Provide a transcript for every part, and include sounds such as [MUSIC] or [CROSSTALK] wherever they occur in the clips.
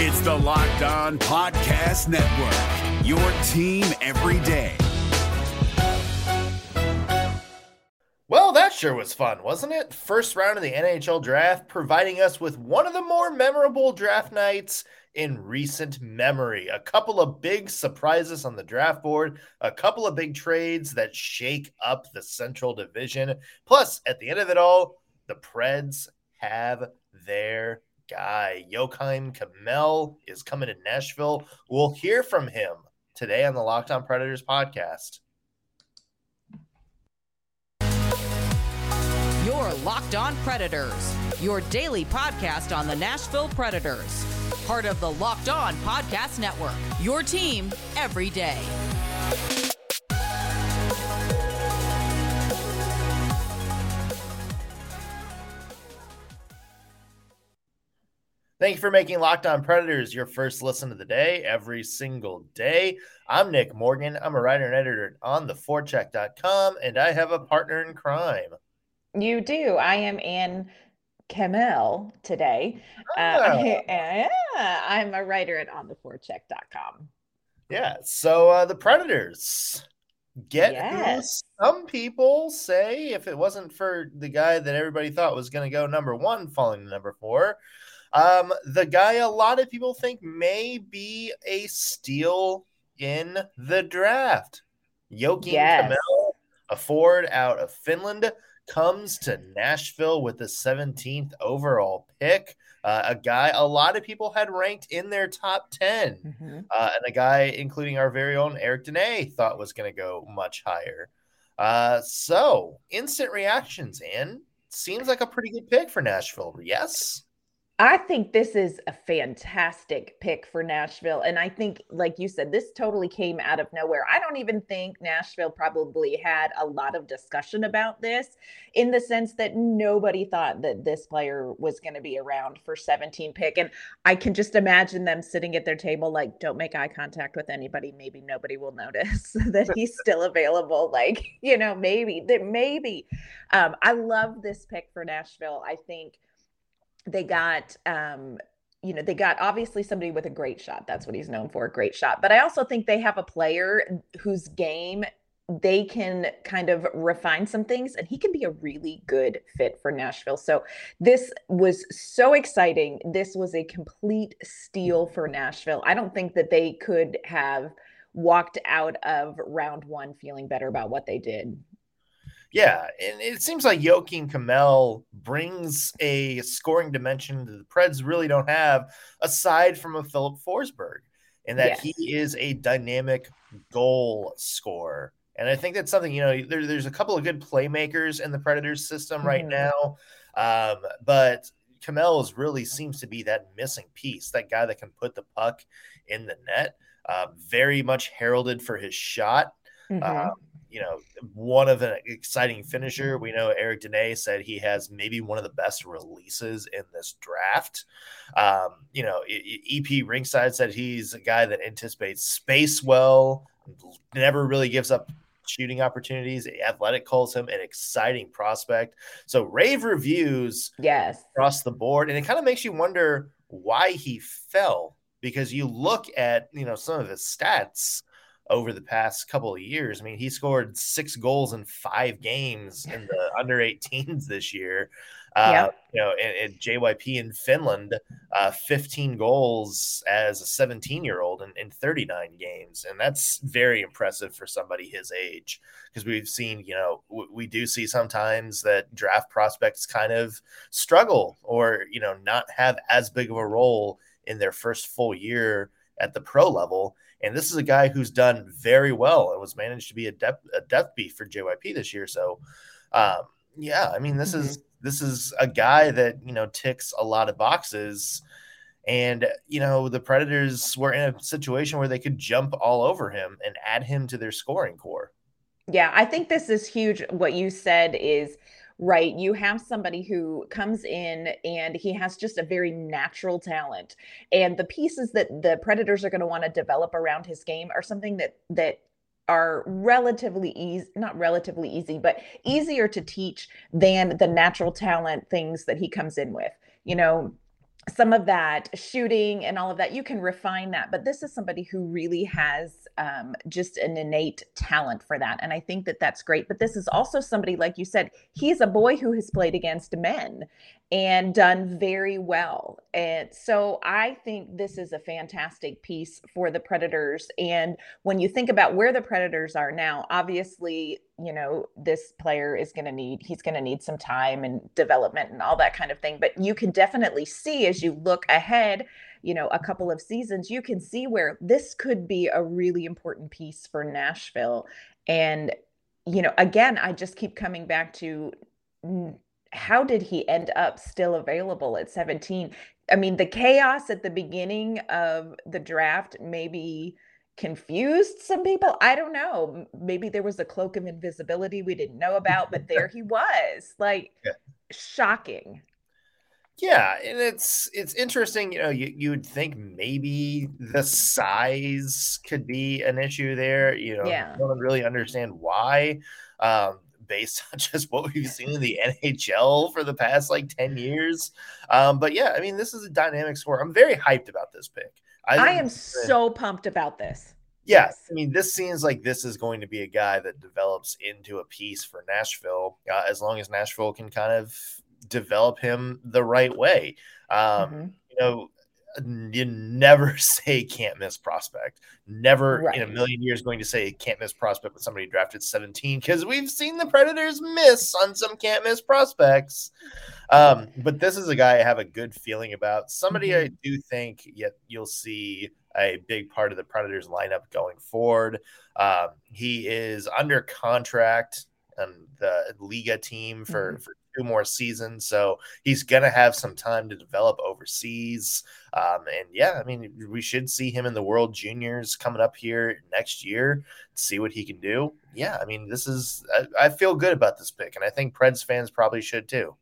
It's the Locked On Podcast Network, your team every day. Well, that sure was fun, wasn't it? First round of the NHL draft, providing us with one of the more memorable draft nights in recent memory. A couple of big surprises on the draft board, a couple of big trades that shake up the Central Division. Plus, at the end of it all, the Preds have their guy. Joakim Kemell is coming to Nashville. We'll hear from him today on the Locked On Predators podcast. Your Locked On Predators, your daily podcast on the Nashville Predators. Part of the Locked On Podcast Network, your team every day. Thank you for making Locked On Predators your first listen of the day every single day. I'm Nick Morgan. I'm a writer and editor on theforecheck.com, and I have a partner in crime. You do. I am Ann Kemell today. Uh, Ah. I, am a writer at ontheforecheck.com. Yeah. So uh, the Predators get Yes. some people say if it wasn't for the guy that everybody thought was going to go number one, falling to number four, um, the guy a lot of people think may be a steal in the draft. Joakim Yes. Kemell, a forward out of Finland, comes to Nashville with the 17th overall pick. Uh, a guy a lot of people had ranked in their top 10 Mhm. uh, and a guy, including our very own Eric Dene, thought was going to go much higher. Uh, so, instant reactions, and seems like a pretty good pick for Nashville. Yes. I think this is a fantastic pick for Nashville. And I think, like you said, this totally came out of nowhere. I don't even think Nashville probably had a lot of discussion about this in the sense that nobody thought that this player was going to be around for 17 pick. And I can just imagine them sitting at their table, like, don't make eye contact with anybody. Maybe nobody will notice [LAUGHS] that he's still available. Like, you know, maybe that maybe. Um, I love this pick for Nashville. I think they got um you know they got obviously somebody with a great shot. That's what he's known for a great shot. But i also think they have a player whose game they can kind of refine some things and he can be a really good fit for nashville. So this was so exciting. This was a complete steal for nashville. I don't think that they could have walked out of round one feeling better about what they did Yeah, and it seems like Joakim Kemell brings a scoring dimension that the Preds really don't have, aside from a Filip Forsberg, and that Yes. he is a dynamic goal scorer. And I think that's something you know. There, there's a couple of good playmakers in the Predators system right Mhm. now, um, but Kemell is really seems to be that missing piece, that guy that can put the puck in the net. Uh, very much heralded for his shot. Mhm. Um, you know, one of an exciting finisher. We know Eric Dene said he has maybe one of the best releases in this draft. Um, you know, EP Rinkside said he's a guy that anticipates space well, never really gives up shooting opportunities. Athletic calls him an exciting prospect. So rave reviews yes across the board, and it kind of makes you wonder why he fell because you look at you know some of his stats over the past couple of years. I mean, he scored six goals in five games in the [LAUGHS] under 18s this year. Uh, Yep. You know, and, and JYP in Finland, uh, 15 goals as a 17 year old in, in 39 games. And that's very impressive for somebody his age because we've seen, you know, w- we do see sometimes that draft prospects kind of struggle or, you know, not have as big of a role in their first full year at the pro level. And this is a guy who's done very well and was managed to be a depth a depth beat for JYP this year. So, um, yeah, I mean, this is this is a guy that you know ticks a lot of boxes, and you know the Predators were in a situation where they could jump all over him and add him to their scoring core. Yeah, I think this is huge. What you said is right. You have somebody who comes in and he has just a very natural talent. And the pieces that the Predators are going to want to develop around his game are something that that are relatively easy, not relatively easy, but easier to teach than the natural talent things that he comes in with. You know, some of that shooting and all of that you can refine that but this is somebody who really has um, just an innate talent for that and i think that that's great but this is also somebody like you said he's a boy who has played against men and done very well and so i think this is a fantastic piece for the predators and when you think about where the predators are now obviously you know this player is going to need he's going to need some time and development and all that kind of thing but you can definitely see as you look ahead you know a couple of seasons you can see where this could be a really important piece for Nashville. And you know again I just keep coming back to how did he end up still available at 17 I mean the chaos at the beginning of the draft maybe confused some people. I don't know. Maybe there was a cloak of invisibility we didn't know [LAUGHS] about, but there he was. Like yeah. shocking. Yeah, and it's it's interesting, you know, you you would think maybe the size could be an issue there, you know. Yeah. I don't really understand why. Um, based [LAUGHS] on just what we've seen in the NHL for the past like 10 years. Um, but yeah, I mean, this is a dynamic score. I'm very hyped about this pick. I, I am so pumped about this. Yes. I mean, this seems like this is going to be a guy that develops into a piece for Nashville uh, as long as Nashville can kind of develop him the right way. Um, mm-hmm. You know, you never [LAUGHS] say can't miss prospect. Never right. in a million years going to say can't miss prospect with somebody drafted 17 because we've seen the Predators miss on some can't miss prospects. Um, but this is a guy I have a good feeling about. Somebody mm-hmm. I do think yet you'll see a big part of the Predators lineup going forward. Um, he is under contract and the Liiga team for, mm-hmm. for two more seasons. So he's to have some time to develop overseas. Um, and yeah, I mean, we should see him in the World Juniors coming up here next year, see what he can do. Yeah, I mean, this is, I, I feel good about this pick. And I think Preds fans probably should too.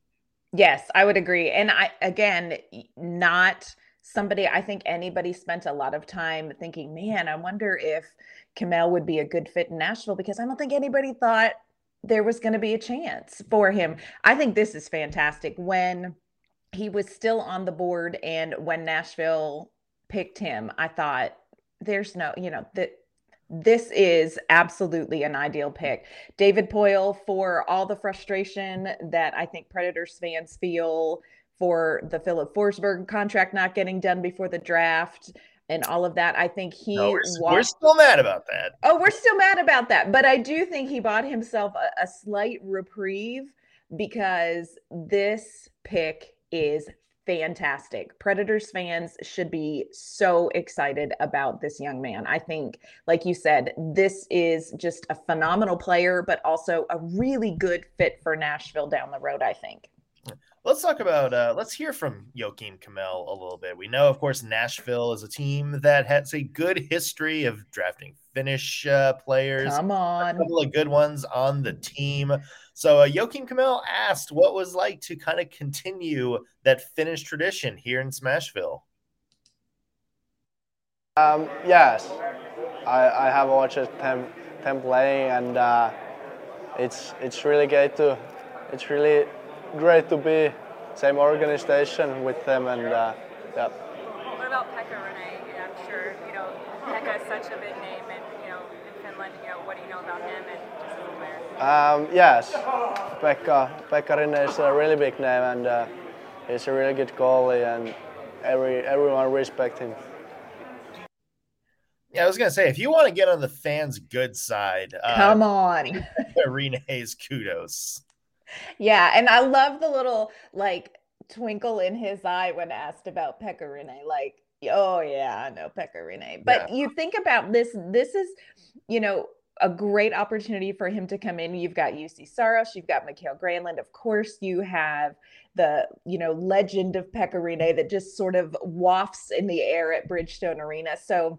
Yes, I would agree. And I, again, not somebody, I think anybody spent a lot of time thinking, man, I wonder if Kemell would be a good fit in Nashville because I don't think anybody thought there was going to be a chance for him. I think this is fantastic. When he was still on the board and when Nashville picked him, I thought there's no, you know, that this is absolutely an ideal pick. David Poile for all the frustration that I think Predators fans feel for the Filip Forsberg contract not getting done before the draft and all of that. I think he no, we're, walked... we're, still mad about that. Oh, we're still mad about that. But I do think he bought himself a, a slight reprieve because this pick is fantastic. Predators fans should be so excited about this young man. I think, like you said, this is just a phenomenal player, but also a really good fit for Nashville down the road, I think. Let's talk about. Uh, let's hear from Joakim Kemell a little bit. We know, of course, Nashville is a team that has a good history of drafting Finnish uh, players. Come on, a couple of good ones on the team. So uh, Joakim Kemell asked what was like to kind of continue that Finnish tradition here in Smashville. Um, yes, I, I have watched them them playing, and uh, it's it's really great to it's really great to be same organization with them and uh, yeah. What about Pekka Rinne? I'm sure you know Pekka is such a big name, and you know in Finland, you know what do you know about him and just as a player? Um, yes, Pekka Pekka Rinne is a really big name, and uh, he's a really good goalie, and every everyone respect him. Yeah, I was gonna say if you want to get on the fans' good side, uh, come on, [LAUGHS] Rinne's kudos. Yeah, and I love the little like twinkle in his eye when asked about Pekka Rinne. Like, oh yeah, I know Pekka Rinne. But yeah. you think about this, this is, you know, a great opportunity for him to come in. You've got Juuse Saros, you've got Mikael Granlund. Of course, you have the, you know, legend of Pekka Rinne that just sort of wafts in the air at Bridgestone Arena. So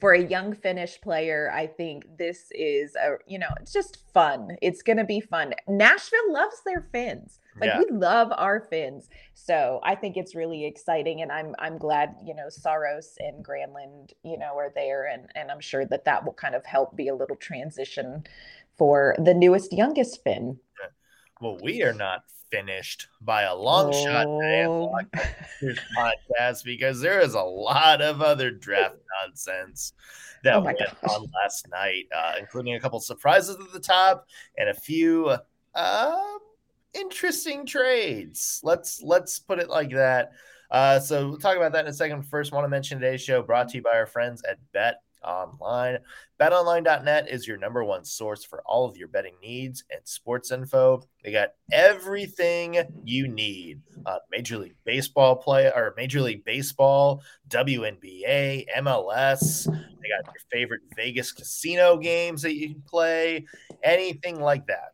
for a young Finnish player, I think this is a you know it's just fun. It's gonna be fun. Nashville loves their Finns. Like yeah. we love our Finns. So I think it's really exciting, and I'm I'm glad you know Saros and Granlund you know are there, and and I'm sure that that will kind of help be a little transition for the newest youngest Finn. well, we are not finished by a long oh. shot today oh. podcast because there is a lot of other draft nonsense that oh went gosh. on last night, uh, including a couple surprises at the top and a few uh, interesting trades. Let's let's put it like that. Uh, so we'll talk about that in a second. First, want to mention today's show brought to you by our friends at Bet Online. BetOnline.net is your number one source for all of your betting needs and sports info. They got everything you need. Uh, Major League Baseball play or Major League Baseball, WNBA, MLS. They got your favorite Vegas casino games that you can play, anything like that.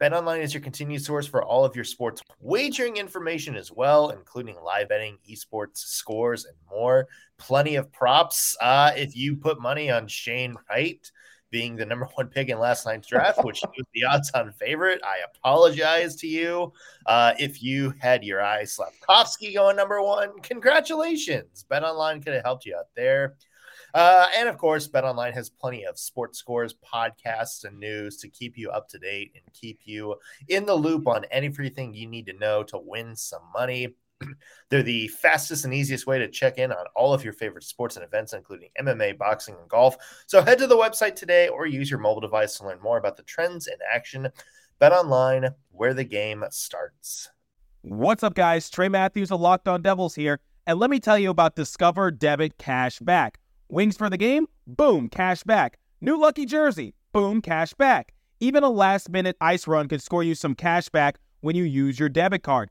BetOnline is your continued source for all of your sports wagering information as well, including live betting, esports, scores, and more. Plenty of props. Uh, if you put money on Shane Wright being the number [LAUGHS] one pick in last night's draft, which was the odds-on favorite, I apologize to you. Uh, if you had your eye Slafkovsky going number one, congratulations. BetOnline could have helped you out there. Uh, and of course, BetOnline has plenty of sports scores, podcasts, and news to keep you up to date and keep you in the loop on everything you need to know to win some money. [CLEARS THROAT] They're the fastest and easiest way to check in on all of your favorite sports and events, including MMA, boxing, and golf. So head to the website today or use your mobile device to learn more about the trends in action. Bet online, where the game starts. What's up, guys? Trey Matthews of Locked On Devils here, and let me tell you about Discover Debit Cash Back. Wings for the game? Boom, cash back. New lucky jersey? Boom, cash back. Even a last minute ice run could score you some cash back when you use your debit card.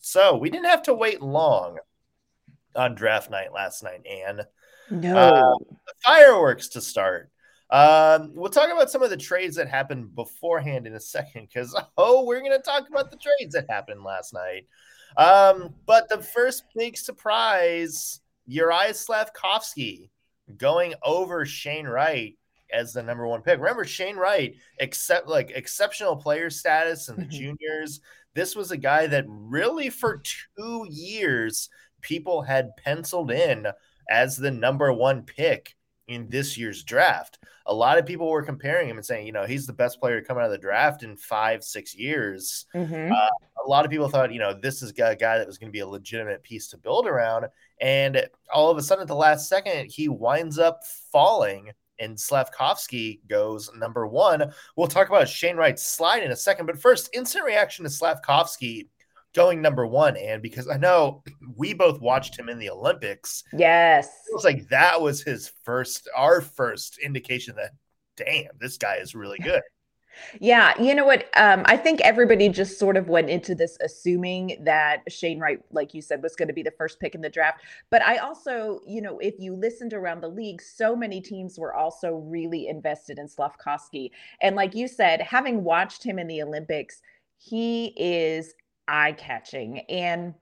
So we didn't have to wait long on draft night last night, Anne. No. Uh, fireworks to start. Um, we'll talk about some of the trades that happened beforehand in a second because, [LAUGHS] oh, we're going to talk about the trades that happened last night. Um, but the first big surprise Juraj Slafkovsky going over Shane Wright as the number one pick. Remember, Shane Wright, except like exceptional player status in the mm-hmm. juniors. This was a guy that really, for two years, people had penciled in as the number one pick in this year's draft. A lot of people were comparing him and saying, you know, he's the best player to come out of the draft in five, six years. Mm-hmm. Uh, a lot of people thought, you know, this is a guy that was going to be a legitimate piece to build around. And all of a sudden, at the last second, he winds up falling, and Slafkovsky goes number one. We'll talk about Shane Wright's slide in a second, but first, instant reaction to Slafkovsky going number one, and because I know [CLEARS THROAT] we both watched him in the Olympics. Yes. It was like that was his first, our first indication that, damn, this guy is really good. Yeah, you know what? Um, I think everybody just sort of went into this assuming that Shane Wright, like you said, was going to be the first pick in the draft. But I also, you know, if you listened around the league, so many teams were also really invested in Slafkovsky. And like you said, having watched him in the Olympics, he is eye catching. And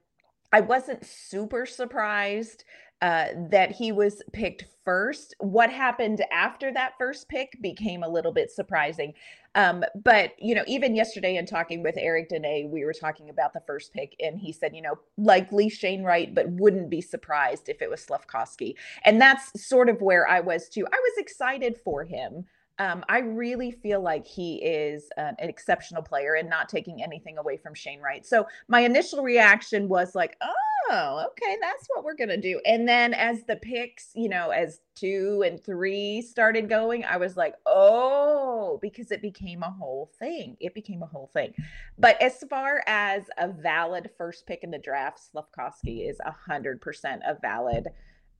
I wasn't super surprised uh, that he was picked first. What happened after that first pick became a little bit surprising. Um, but you know, even yesterday in talking with Eric Dene, we were talking about the first pick, and he said, you know, likely Shane Wright, but wouldn't be surprised if it was Slafkovsky. And that's sort of where I was too. I was excited for him. Um, I really feel like he is an exceptional player and not taking anything away from Shane Wright. So my initial reaction was like, oh, okay, that's what we're going to do. And then as the picks, you know, as two and three started going, I was like, oh, because it became a whole thing. It became a whole thing. But as far as a valid first pick in the draft, Slafkovsky is 100% a valid,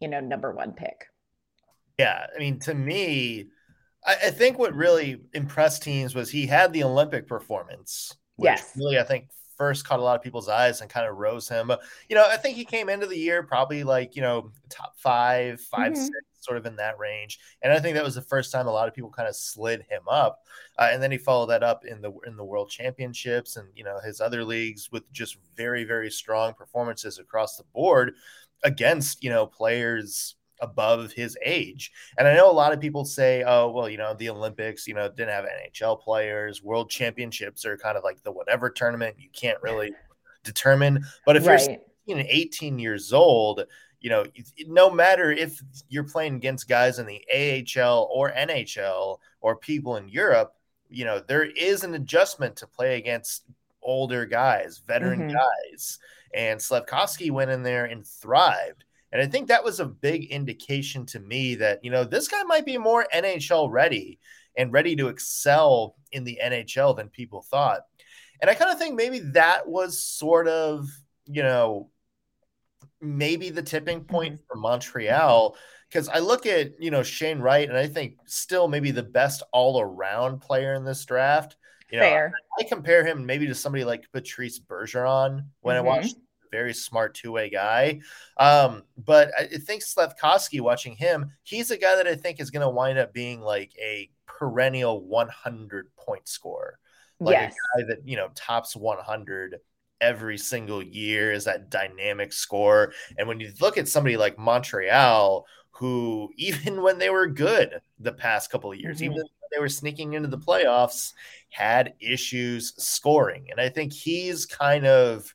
you know, number one pick. Yeah. I mean, to me, I, I think what really impressed teams was he had the Olympic performance. Which yes. Really, I think first caught a lot of people's eyes and kind of rose him. You know, I think he came into the year probably like, you know, top five, five, Mhm. six, sort of in that range. And I think that was the first time a lot of people kind of slid him up. Uh, and then he followed that up in the in the world championships and you know his other leagues with just very, very strong performances across the board against, you know, players above his age. And I know a lot of people say, oh, well, you know, the Olympics, you know, didn't have NHL players. World championships are kind of like the whatever tournament you can't really determine. But if you're right. 16 and 18 years old, you know, no matter if you're playing against guys in the AHL or NHL or people in Europe, you know, there is an adjustment to play against older guys, veteran Mhm. guys. And Slafkovsky went in there and thrived. And I think that was a big indication to me that, you know, this guy might be more NHL ready and ready to excel in the NHL than people thought. And I kind of think maybe that was sort of, you know, maybe the tipping point for Montreal. Because I look at, you know, Shane Wright, and I think still maybe the best all around player in this draft. You know, Fair. I compare him maybe to somebody like Patrice Bergeron when I Mhm. watched very smart two-way guy. Um, but I think Slafkovsky, watching him, he's a guy that I think is going to wind up being like a perennial 100 point scorer. Like yes. a guy that, you know, tops 100 every single year is that dynamic score. And when you look at somebody like Montreal, who even when they were good the past couple of years, Mhm. even when they were sneaking into the playoffs, had issues scoring. And I think he's kind of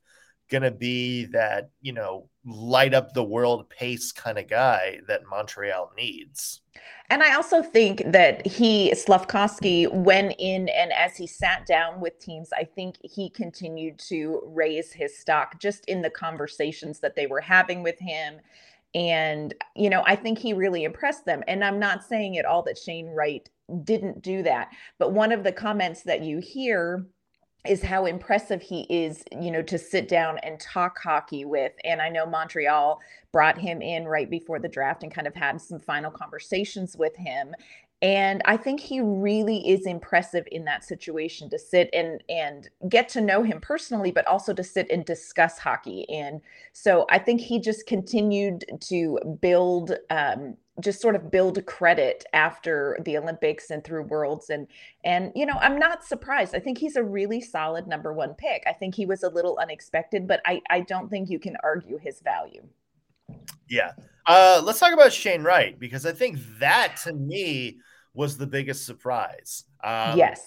going to be that, you know, light up the world pace kind of guy that Montreal needs. And I also think that he, Slafkovsky, went in and as he sat down with teams, I think he continued to raise his stock just in the conversations that they were having with him. And, you know, I think he really impressed them. And I'm not saying at all that Shane Wright didn't do that. But one of the comments that you hear is how impressive he is, you know, to sit down and talk hockey with. And I know Montreal brought him in right before the draft and kind of had some final conversations with him. And I think he really is impressive in that situation to sit and and get to know him personally, but also to sit and discuss hockey. And so I think he just continued to build um, just sort of build credit after the Olympics and through Worlds and and you know I'm not surprised. I think he's a really solid number one pick. I think he was a little unexpected, but I I don't think you can argue his value. Yeah. Uh, let's talk about Shane Wright because I think that to me was the biggest surprise. Um, yes.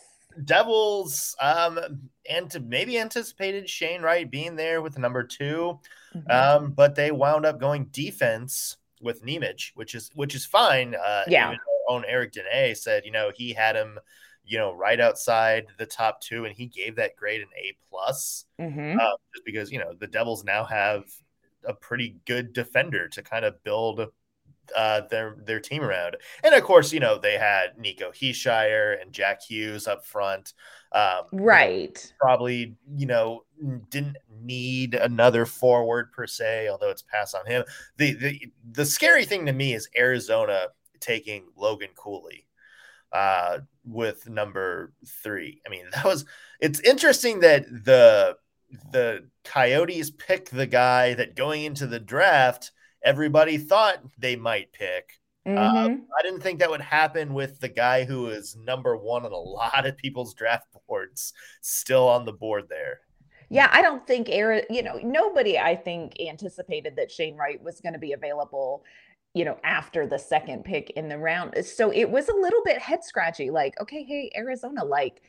Devils um, and to maybe anticipated Shane Wright being there with number 2 Mhm. um, but they wound up going defense with Nemec, which is which is fine. Uh, Yeah. even own Eric Dene said, you know, he had him, you know, right outside the top two, and he gave that grade an A plus, Mhm. uh, just because you know the Devils now have a pretty good defender to kind of build uh, their their team around. And of course, you know, they had Nico Hischier and Jack Hughes up front. Um, Right. Probably, you know, didn't need another forward per se, although it's pass on him. The the the scary thing to me is Arizona taking Logan Cooley uh with number three. I mean, [LAUGHS] that was it's interesting that the the Coyotes pick the guy that going into the draft everybody thought they might pick. Uh, Mhm. I didn't think that would happen with the guy who is number one on a [LAUGHS] lot of people's draft boards, still on the board there. Yeah, I don't think Aaron, you know, nobody I think anticipated that Shane Wright was going to be available, you know, after the second pick in the round. So it was a little bit head scratchy like, okay, hey, Arizona like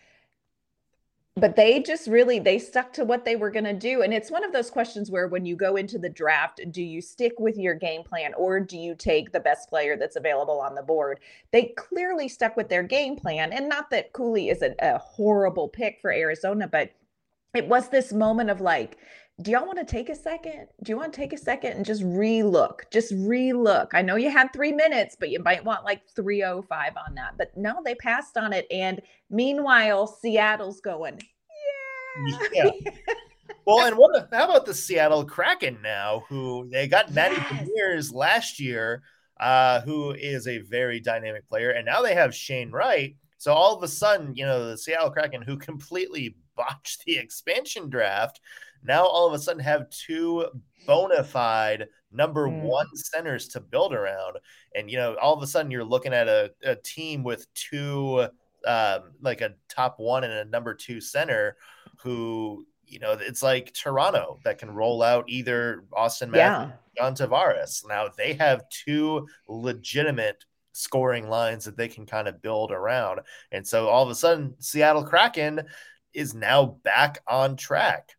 but they just really they stuck to what they were going to do and it's one of those questions where when you go into the draft do you stick with your game plan or do you take the best player that's available on the board? They clearly stuck with their game plan and not that cooley is a, a horrible pick for arizona but it was this moment of like do y'all want to take a second do you want to take a second and just re-look just re-look i know you had three minutes but you might want like 305 on that but no they passed on it and meanwhile seattle's going Yeah. [LAUGHS] Well, and what how about the Seattle Kraken now, who they got Matty Yes. Last year, uh, who is a very dynamic player, and now they have Shane Wright. So all of a sudden, you know, the Seattle Kraken, who completely [LAUGHS] botched the expansion draft, now all of a sudden have two bona fide number Mm. one centers to build around. And, you know, all of a sudden you're looking at a, a team with two, um, like a top one and a number two center who, you know, it's like Toronto that can roll out either Auston Matthews Yeah. John Tavares. Now they have two legitimate scoring lines that they can kind of build around. And so all of a sudden, Seattle Kraken is now back on track.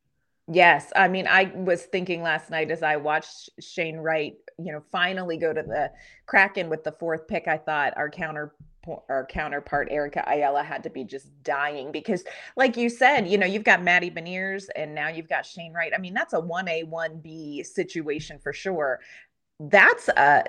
Yes, I mean, I was thinking last night as I watched Shane Wright, you know, finally go to the Kraken with the fourth pick. I thought our counter our counterpart Erica Ayala had to be just dying because, like you said, you know, you've got Matty Beniers and now you've got Shane Wright. I mean, that's a one A one B situation for sure. That's uh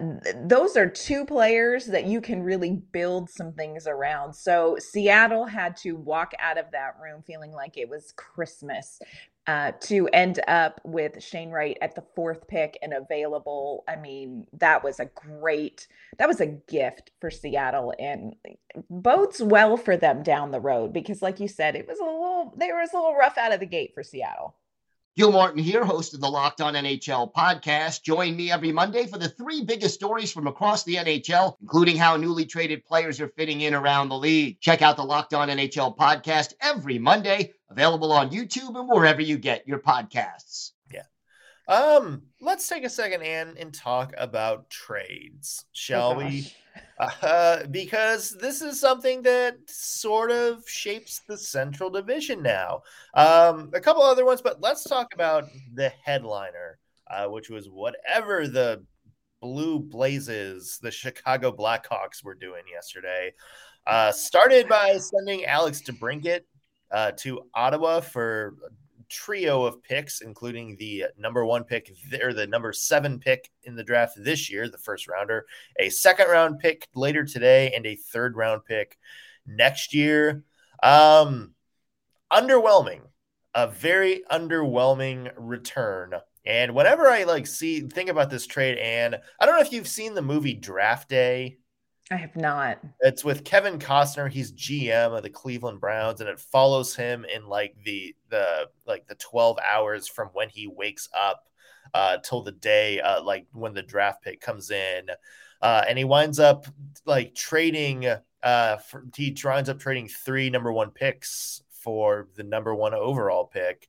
those are two players that you can really build some things around. So Seattle had to walk out of that room feeling like it was Christmas uh, to end up with Shane Wright at the fourth pick and available. I mean, that was a great, that was a gift for Seattle and bodes well for them down the road because, like you said, it was a little, they was a little rough out of the gate for Seattle. Gil Martin here, host of the Locked On NHL podcast. Join me every Monday for the three biggest stories from across the NHL, including how newly traded players are fitting in around the league. Check out the Locked On NHL podcast every Monday, available on YouTube and wherever you get your podcasts. Yeah. Um, let's take a second and and talk about trades, shall Oh, we? Uh, because this is something that sort of shapes the Central Division now. Um, a couple other ones, but let's talk about the headliner, uh, which was whatever the Blue Blazes, the Chicago Blackhawks, were doing yesterday. Uh, started by sending Alex DeBrincat uh, to Ottawa for a trio of picks, including the number one pick th- or the number seven pick in the draft this year, the first rounder, a second round pick later today, and a third round pick next year. Um, underwhelming, a very underwhelming return. And whenever I like see think about this trade, and I don't know if you've seen the movie Draft Day. I have not. It's with Kevin Costner. He's GM of the Cleveland Browns, and it follows him in like the the like the twelve hours from when he wakes up uh, till the day uh, like when the draft pick comes in, uh, and he winds up like trading. Uh, for, he winds up trading three number one picks for the number one overall pick.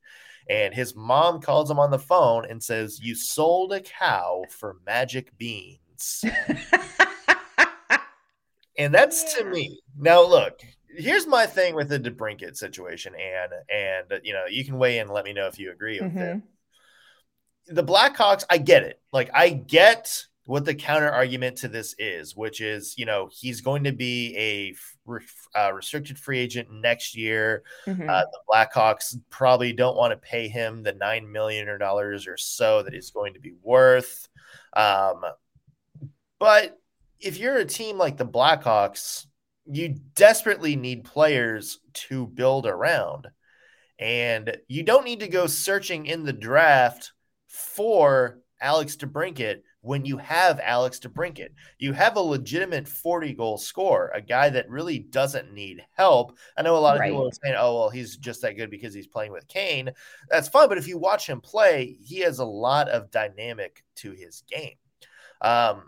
And his mom calls him on the phone and says, You sold a cow for magic beans. [LAUGHS] And that's to me. Now, look, here's my thing with the DeBrincat situation, and and you know, you can weigh in and let me know if you agree with it. The Blackhawks, I get it. Like, I get what the counter argument to this is, which is, you know, he's going to be a uh, restricted free agent next year. Mhm. Uh, the Blackhawks probably don't want to pay him the nine million or dollars or so that he's going to be worth. Um, but if you're a team like the Blackhawks, you desperately need players to build around, and you don't need to go searching in the draft for Alex DeBrincat when you have Alex DeBrincat. You have a legitimate 40 goal scorer, a guy that really doesn't need help. I know a lot of people are saying, oh, well, he's just that good because he's playing with Kane. That's fine. But if you watch him play, he has a lot of dynamic to his game. Um,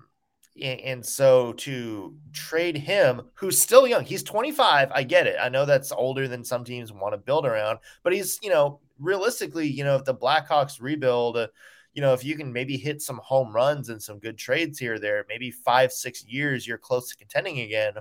and, so to trade him, who's still young, he's 25. I get it. I know that's older than some teams want to build around, but he's, you know, realistically, you know, if the Blackhawks rebuild, uh, you know, if you can maybe hit some home runs and some good trades here or there, maybe five, six years, you're close to contending again.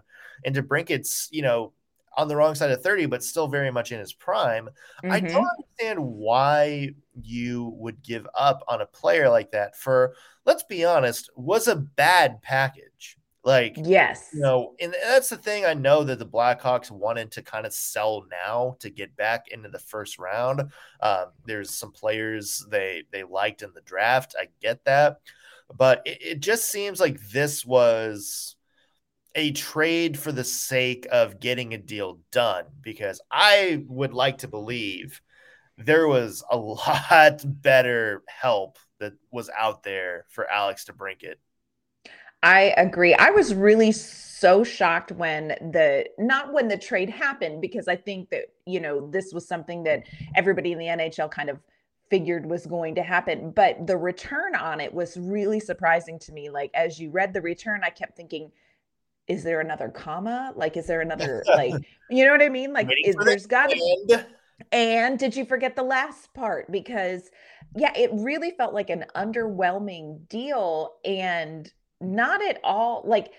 And to DeBrincat's, you know, on the wrong side of 30, but still very much in his prime. I Mhm. don't understand why you would give up on a player like that for, let's be honest, was a bad package. Like, Yes. you know, and that's the thing I know that the Blackhawks wanted to kind of sell now to get back into the first round. Um, there's some players they they liked in the draft. I get that, but it, it just seems like this was a trade for the sake of getting a deal done because I would like to believe there was a [LAUGHS] lot better help that was out there for Alex DeBrincat. I agree. I was really so shocked when the not when the trade happened because I think that you know this was something that everybody in the NHL kind of figured was going to happen but the return on it was really surprising to me like as you read the return I kept thinking is there another comma like is there another [LAUGHS] like you know what I mean like is, there's got to and did you forget the last part because yeah it really felt like an underwhelming deal and not at all like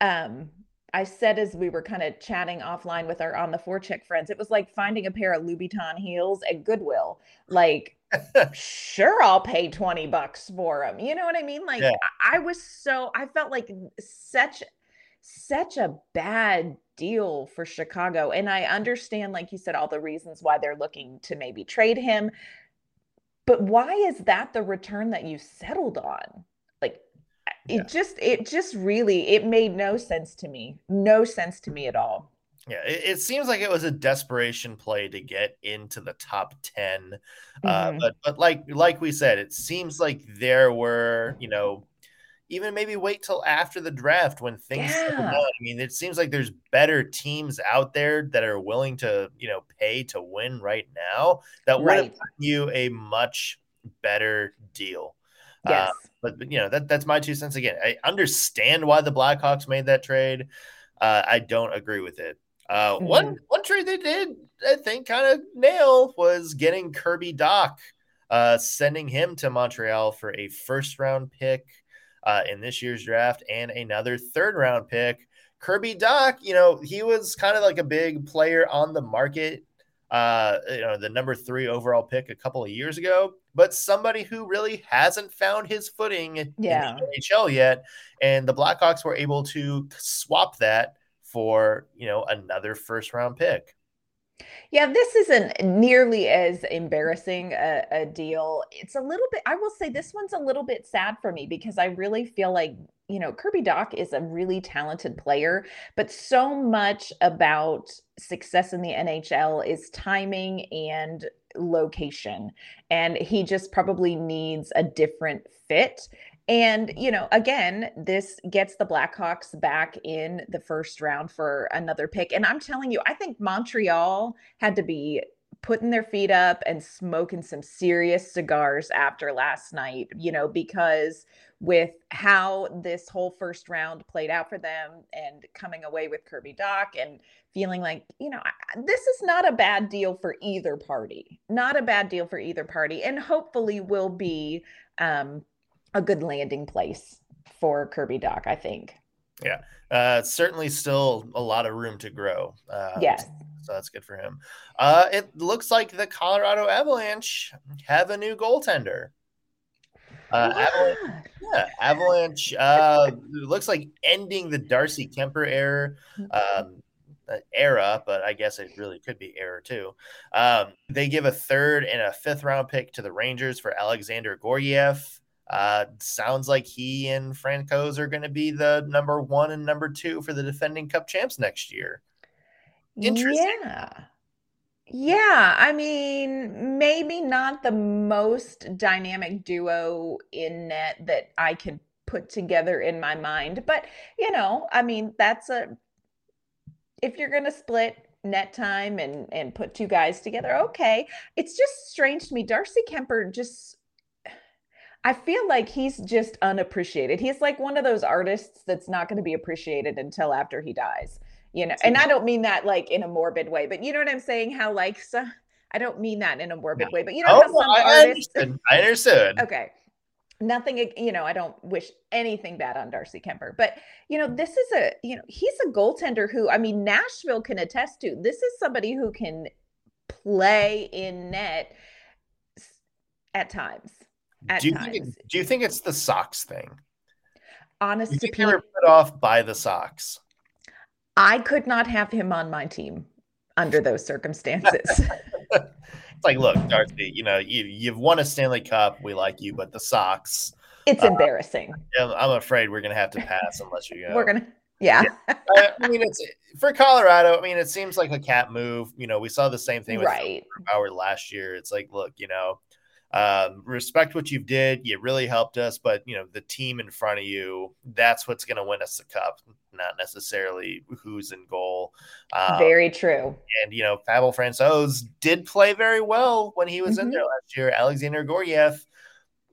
um I said as we were kind of chatting offline with our on the four forecheck friends, it was like finding a pair of Louboutin heels at Goodwill. Like, [LAUGHS] sure, I'll pay 20 bucks for them. You know what I mean? Like, yeah. I was so, I felt like such, such a bad deal for Chicago. And I understand, like you said, all the reasons why they're looking to maybe trade him. But why is that the return that you settled on? Like it yeah. just it just really it made no sense to me no sense to me at all yeah it, it, seems like it was a desperation play to get into the top 10 uh, mm-hmm. uh, but but like like we said it seems like there were you know even maybe wait till after the draft when things yeah. i mean it seems like there's better teams out there that are willing to you know pay to win right now that would right. have you a much better deal yes. Uh, but, but you know that that's my two cents again. I understand why the Blackhawks made that trade. Uh, I don't agree with it. Uh, mm-hmm. One one trade they did, I think, kind of nail was getting Kirby Dach, uh, sending him to Montreal for a first round pick uh, in this year's draft and another third round pick. Kirby Dach, you know, he was kind of like a big player on the market uh, you know, the number three overall pick a couple of years ago, but somebody who really hasn't found his footing yeah. in the NHL yet. And the Blackhawks were able to swap that for, you know, another first round pick. Yeah, this isn't nearly as embarrassing a, a, deal. It's a little bit, I will say this one's a little bit sad for me because I really feel like, you know, Kirby Dach is a really talented player, but so much about success in the NHL is timing and location. And he just probably needs a different fit. And, you know, again, this gets the Blackhawks back in the first round for another pick. And I'm telling you, I think Montreal had to be putting their feet up and smoking some serious cigars after last night, you know, because with how this whole first round played out for them and coming away with Kirby Dach and feeling like, you know, this is not a bad deal for either party, not a bad deal for either party, and hopefully will be um, a good landing place for Kirby Dach, I think. Yeah, uh, certainly still a lot of room to grow. Uh, yes. So that's good for him. Uh, it looks like the Colorado Avalanche have a new goaltender. Uh, Avalanche, yeah, Avalanche uh, looks like ending the Darcy Kuemper era, um, era, but I guess it really could be error too. Um, they give a third and a fifth round pick to the Rangers for Alexander Georgiev. Uh, sounds like he and Francouz are going to be the number one and number two for the defending Cup champs next year. Interesting. Yeah. Yeah, I mean, maybe not the most dynamic duo in net that I could put together in my mind, but you know, I mean, that's a if you're going to split net time and and put two guys together, okay. It's just strange to me. Darcy Kuemper just I feel like he's just unappreciated. He's like one of those artists that's not going to be appreciated until after he dies. You know, and I don't mean that like in a morbid way, but you know what I'm saying? How like so, I don't mean that in a morbid way, but you know oh, how some I artists understood. I understood. okay. Nothing, you know, I don't wish anything bad on Darcy Kuemper, but you know, this is a, you know, he's a goaltender who, I mean, Nashville can attest to. This is somebody who can play in net at times do you, think it, do you think it's the socks thing? Honest to Pete, put off by the socks. I could not have him on my team under those circumstances. [LAUGHS] it's like, look, Darcy, you know, you you've won a Stanley Cup. We like you, but the socks. It's uh, embarrassing. I'm afraid we're gonna have to pass unless you go. We're gonna. Yeah. yeah. I mean, it's for Colorado. I mean, it seems like a cat move. You know, we saw the same thing with right. Howard last year. It's like, look, you know, um, respect what you've did. You really helped us, but you know the team in front of you. That's what's going to win us the cup, not necessarily who's in goal. Um, very true. And you know, Pavel Francouz did play very well when he was mm-hmm. in there last year. Alexander Georgiev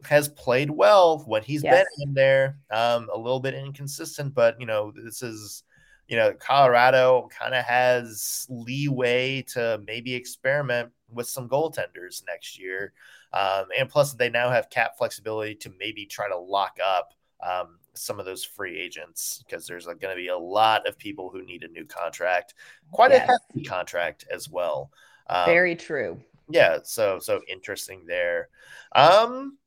has played well when he's yes. been in there. Um, a little bit inconsistent, but you know, this is you know, Colorado kind of has leeway to maybe experiment with some goaltenders next year. Um, and plus, they now have cap flexibility to maybe try to lock up um, some of those free agents because there's going to be a lot of people who need a new contract, quite yes. a hefty contract as well. Um, Very true. Yeah, so so interesting there. Um,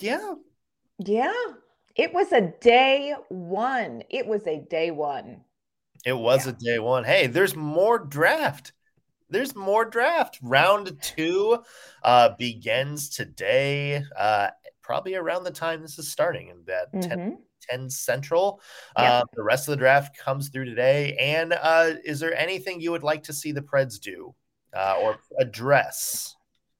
yeah, yeah. It was a day one. It was a day one. It was yeah. a day one. Hey, there's more draft. There's more draft. Round two uh, begins today, uh, probably around the time this is starting in that mm-hmm. 10, 10 Central. Yeah. Uh, the rest of the draft comes through today. And uh, is there anything you would like to see the Preds do uh, or address?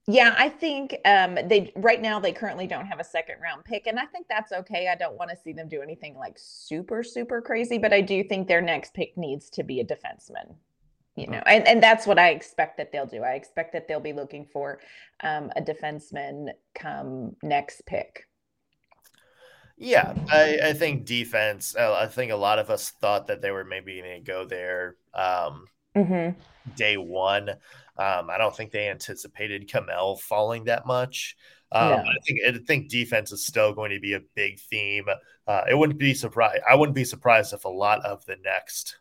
Yeah, I think um, they right now they currently don't have a second round pick, and I think that's okay. I don't want to see them do anything like super super crazy, but I do think their next pick needs to be a defenseman. You know, and, and that's what I expect that they'll do. I expect that they'll be looking for um, a defenseman come next pick. Yeah, I, I think defense. Uh, I think a lot of us thought that they were maybe going to go there um, mm-hmm. day one. Um, I don't think they anticipated Kemell falling that much. Um, yeah. I think I think defense is still going to be a big theme. Uh, it wouldn't be surprised. I wouldn't be surprised if a lot of the next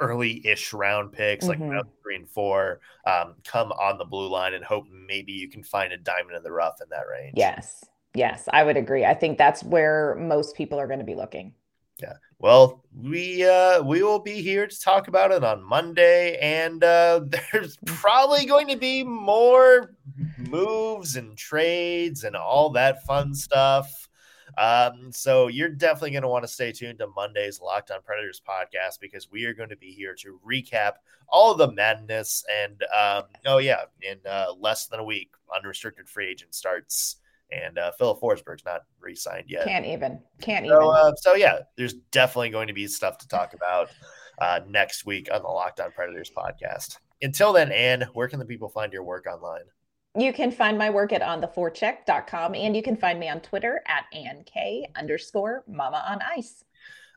early-ish round picks, mm-hmm. like round three and four, um, come on the blue line and hope maybe you can find a diamond in the rough in that range. Yes, yes, I would agree. I think that's where most people are going to be looking. Yeah. Well, we uh we will be here to talk about it on Monday and uh [LAUGHS] there's probably going to be more moves and trades and all that fun stuff. Um, so you're definitely going to want to stay tuned to Monday's Locked On Predators podcast because we are going to be here to recap all of the madness. And um, oh yeah, in uh, less than a week, unrestricted free agent starts and uh, Filip Forsberg's not re-signed yet. Can't even. Can't so, even. Uh, so yeah, there's definitely going to be stuff to talk about uh, next week on the Locked On Predators podcast. Until then, Ann, where can the people find your work online? You can find my work at ontheforecheck.com and you can find me on Twitter at AnnK underscore mama on ice.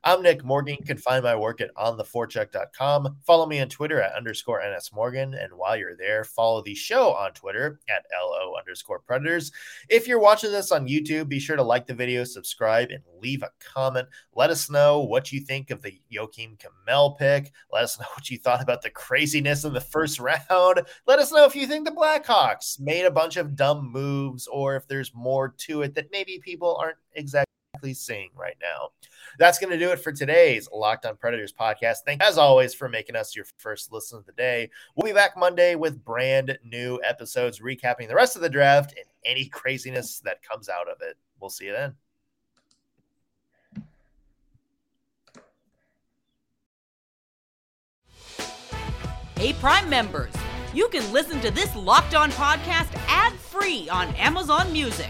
I'm Nick Morgan. You can find my work at ontheforecheck.com. Follow me on Twitter at underscore NS Morgan. And while you're there, follow the show on Twitter at LO underscore Predators. If you're watching this on YouTube, be sure to like the video, subscribe, and leave a comment. Let us know what you think of the Joakim Kemell pick. Let us know what you thought about the craziness in the first round. Let us know if you think the Blackhawks made a bunch of dumb moves or if there's more to it that maybe people aren't exactly seeing right now. That's going to do it for today's Locked on Predators podcast. Thank you, as always, for making us your first listen of the day. We'll be back Monday with brand new episodes recapping the rest of the draft and any craziness that comes out of it. We'll see you then. Hey, Prime members, you can listen to this Locked On podcast ad free on Amazon Music.